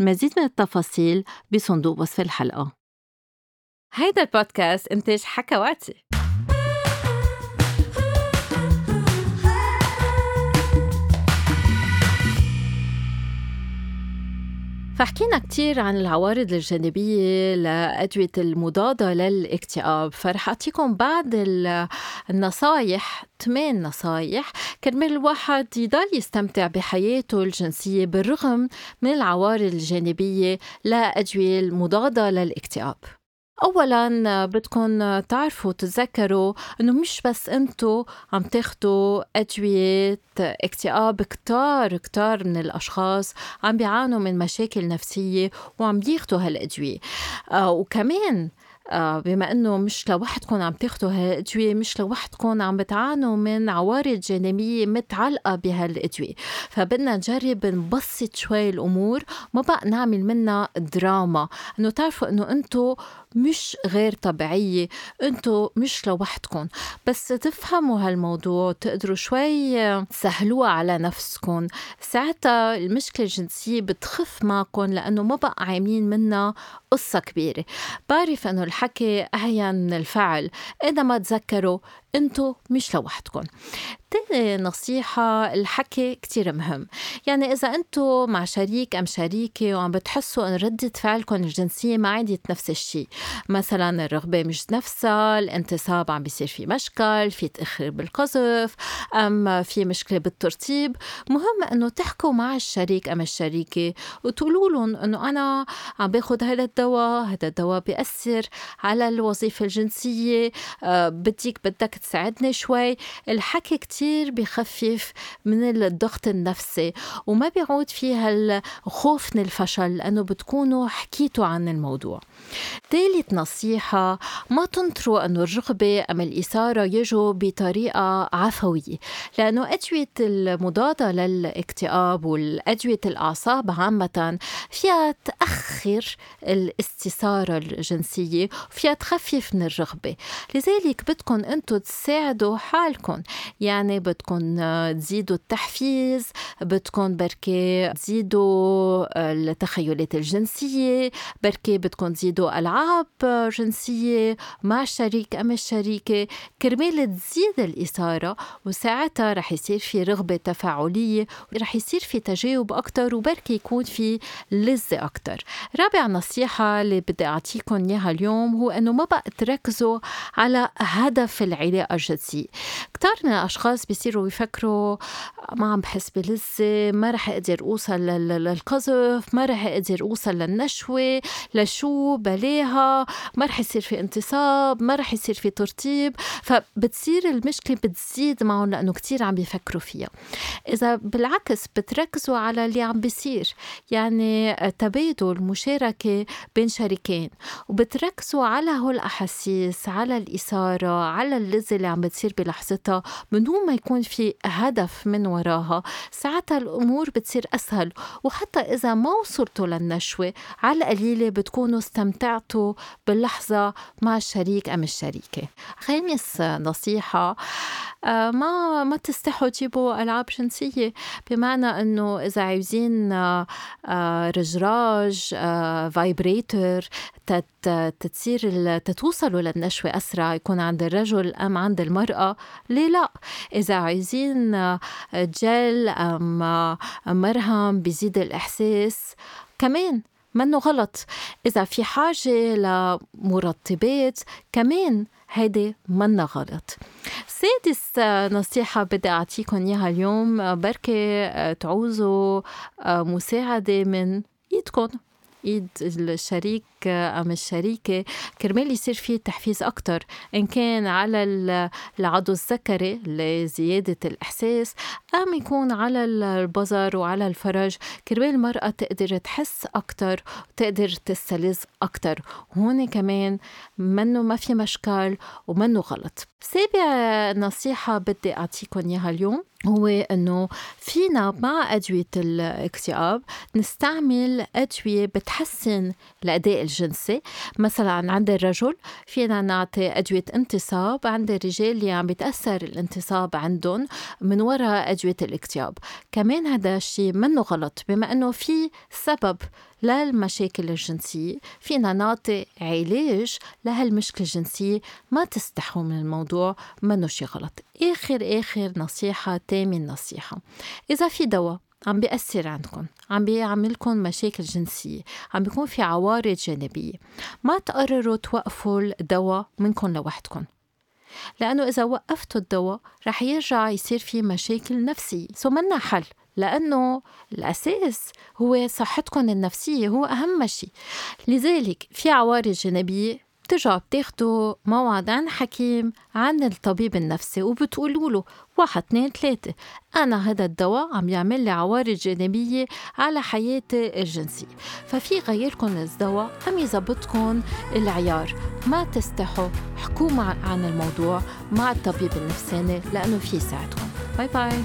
المزيد من التفاصيل بصندوق وصف الحلقة. هيدا البودكاست إنتاج حكواتي. فحكينا كتير عن العوارض الجانبية لأدوية المضادة للاكتئاب. فرح أعطيكم بعض النصايح ثمان نصايح كرمال الواحد يضل يستمتع بحياته الجنسية بالرغم من العوارض الجانبية لأدوية المضادة للاكتئاب. اولا بدكم تعرفوا تتذكروا إنه مش بس انتو عم تاخدوا أدوية اكتئاب كتار كتار من الأشخاص عم بيعانوا من مشاكل نفسية وعم ياخدوا هالأدوية. آه وكمان بما إنه مش لوحدكم عم تاخذوا هالادويه مش لوحدكم عم بتعانوا من عوارض جانبية متعلقة بهالأدوية. فبدنا نجرب نبسط شوي الأمور ما بقى نعمل منها دراما. إنه تعرفوا إنه أنتم مش غير طبيعية أنتو مش لوحدكم. بس تفهموا هالموضوع تقدروا شوي تسهلوها على نفسكم. ساعتها المشكلة الجنسية بتخف معكم لأنه ما بقى عاملين منها قصة كبيرة. بعرف أنه الحكي أهين من الفعل. إذا ما تذكروا انتو مش لوحدكم. تاني نصيحة الحكي كتير مهم. يعني إذا أنتو مع شريك أم شريكة وعم بتحسوا أن ردة فعلكم الجنسية ما عادت نفس الشيء مثلا الرغبة مش نفسها الانتصاب عم بيصير في مشكل في تأخير بالقذف أم في مشكلة بالترطيب. مهم أنه تحكوا مع الشريك أم الشريكة وتقولوا لهم أنه أنا عم باخد هذا الدواء هذا الدواء بيأثر على الوظيفة الجنسية أه بديك بدك تساعدني شوي. الحكي كتير بخفف من الضغط النفسي وما بيعود فيها الخوف من الفشل لأنه بتكونوا حكيتوا عن الموضوع. ثالث نصيحة ما تنطروا أنه الرغبة أم الإثارة يجوا بطريقة عفوية لأنه أدوية المضادة للاكتئاب والأدوية الأعصاب عامة فيها تأخر الاستثارة الجنسية. وفيها تخفف من الرغبة. لذلك بدكم أنتم تساعدوا حالكم يعني بدكم تزيدوا التحفيز بدكم بركي تزيدوا التخيلات الجنسية بركي بدكم تزيدوا ألعاب جنسية مع الشريك أم الشريكة. كرمال تزيد الإثارة وساعتها رح يصير في رغبة تفاعلية رح يصير في تجاوب أكتر وبركي يكون في لذة أكتر. رابع نصيحة اللي بدي أعطيكم إياها اليوم هو أنه ما بقى تركزوا على هدف العلاقة الجنسية كتار من الأشخاص بيصيروا يفكروا ما عم بحس بلذة ما رح أقدر أوصل للقذف ما رح أقدر أوصل للنشوة لشو بلاها ما رح يصير في انتصاب ما رح يصير في ترطيب. فبتصير المشكلة بتزيد معهم لأنه كتير عم بيفكروا فيها. إذا بالعكس بتركزوا على اللي عم بيصير يعني تبادل مشاركة بين شريكين وبتركزوا على هول الأحاسيس على الإثارة على اللذة اللي عم بتصير بلحظتها من دون ما يكون في هدف من وراها. ساعتها الأمور بتصير أسهل وحتى إذا ما وصلتوا للنشوة على القليلة بتكونوا استمتعتوا باللحظة مع الشريك أم الشريكة. خامس نصيحة آه، ما ما تستحوا تجيبوا ألعاب جنسية بمعنى أنه إذا عايزين آه، آه، رجراج فايبريتر تتصير تتوصلوا للنشوة أسرع يكون عند الرجل أم عند المرأة؟ ليه لا؟ إذا عايزين جل أم مرهم بيزيد الإحساس كمان منه غلط. إذا في حاجة لمرطبات كمان هيدي منا غلط. سادس نصيحة بدي أعطيكم إياها اليوم بركي تعوزوا مساعدة من إيدكم ايد الشريك أم الشريكة كرمال يصير في تحفيز أكتر إن كان على العضو الذكري لزيادة الإحساس أم يكون على البظر وعلى الفرج كرمال المرأة تقدر تحس أكتر وتقدر تستلذ أكتر. هون كمان منه ما في مشكل ومنه غلط. سابع نصيحة بدي أعطيكم إياها اليوم هو إنه فينا مع أدوية الاكتئاب نستعمل أدوية بتحسن الأداء الجنسي مثلا عند الرجل فينا نعطي ادويه انتصاب عند الرجال اللي عم بيتاثر الانتصاب عندهم من وراء ادويه الاكتئاب. كمان هذا الشيء منه غلط بما إنه في سبب للمشاكل الجنسية فينا نعطي علاج لهالمشكلة الجنسية. ما تستحوا من الموضوع منه شي غلط. آخر آخر نصيحة تامن نصيحة. إذا في دواء عم بيأثر عندكم عم بيعملكم مشاكل جنسية عم بيكون في عوارض جانبية. ما تقرروا توقفوا الدواء منكم لوحدكم لأنه إذا وقفتوا الدواء رح يرجع يصير في مشاكل نفسية. سو منا حل لأنه الأساس هو صحتكم النفسية هو أهم شيء. لذلك في عوارض جانبية بترجعوا بتاخدوا موعد عن حكيم عن الطبيب النفسي وبتقولوا له واحد اثنين ثلاثة. أنا هذا الدواء عم يعمل لي عوارض جانبية على حياتي الجنسية. ففي غيركم الدواء أم يزبطكم العيار. ما تستحوا حكوا عن الموضوع مع الطبيب النفساني لأنه في يساعدكم. باي باي.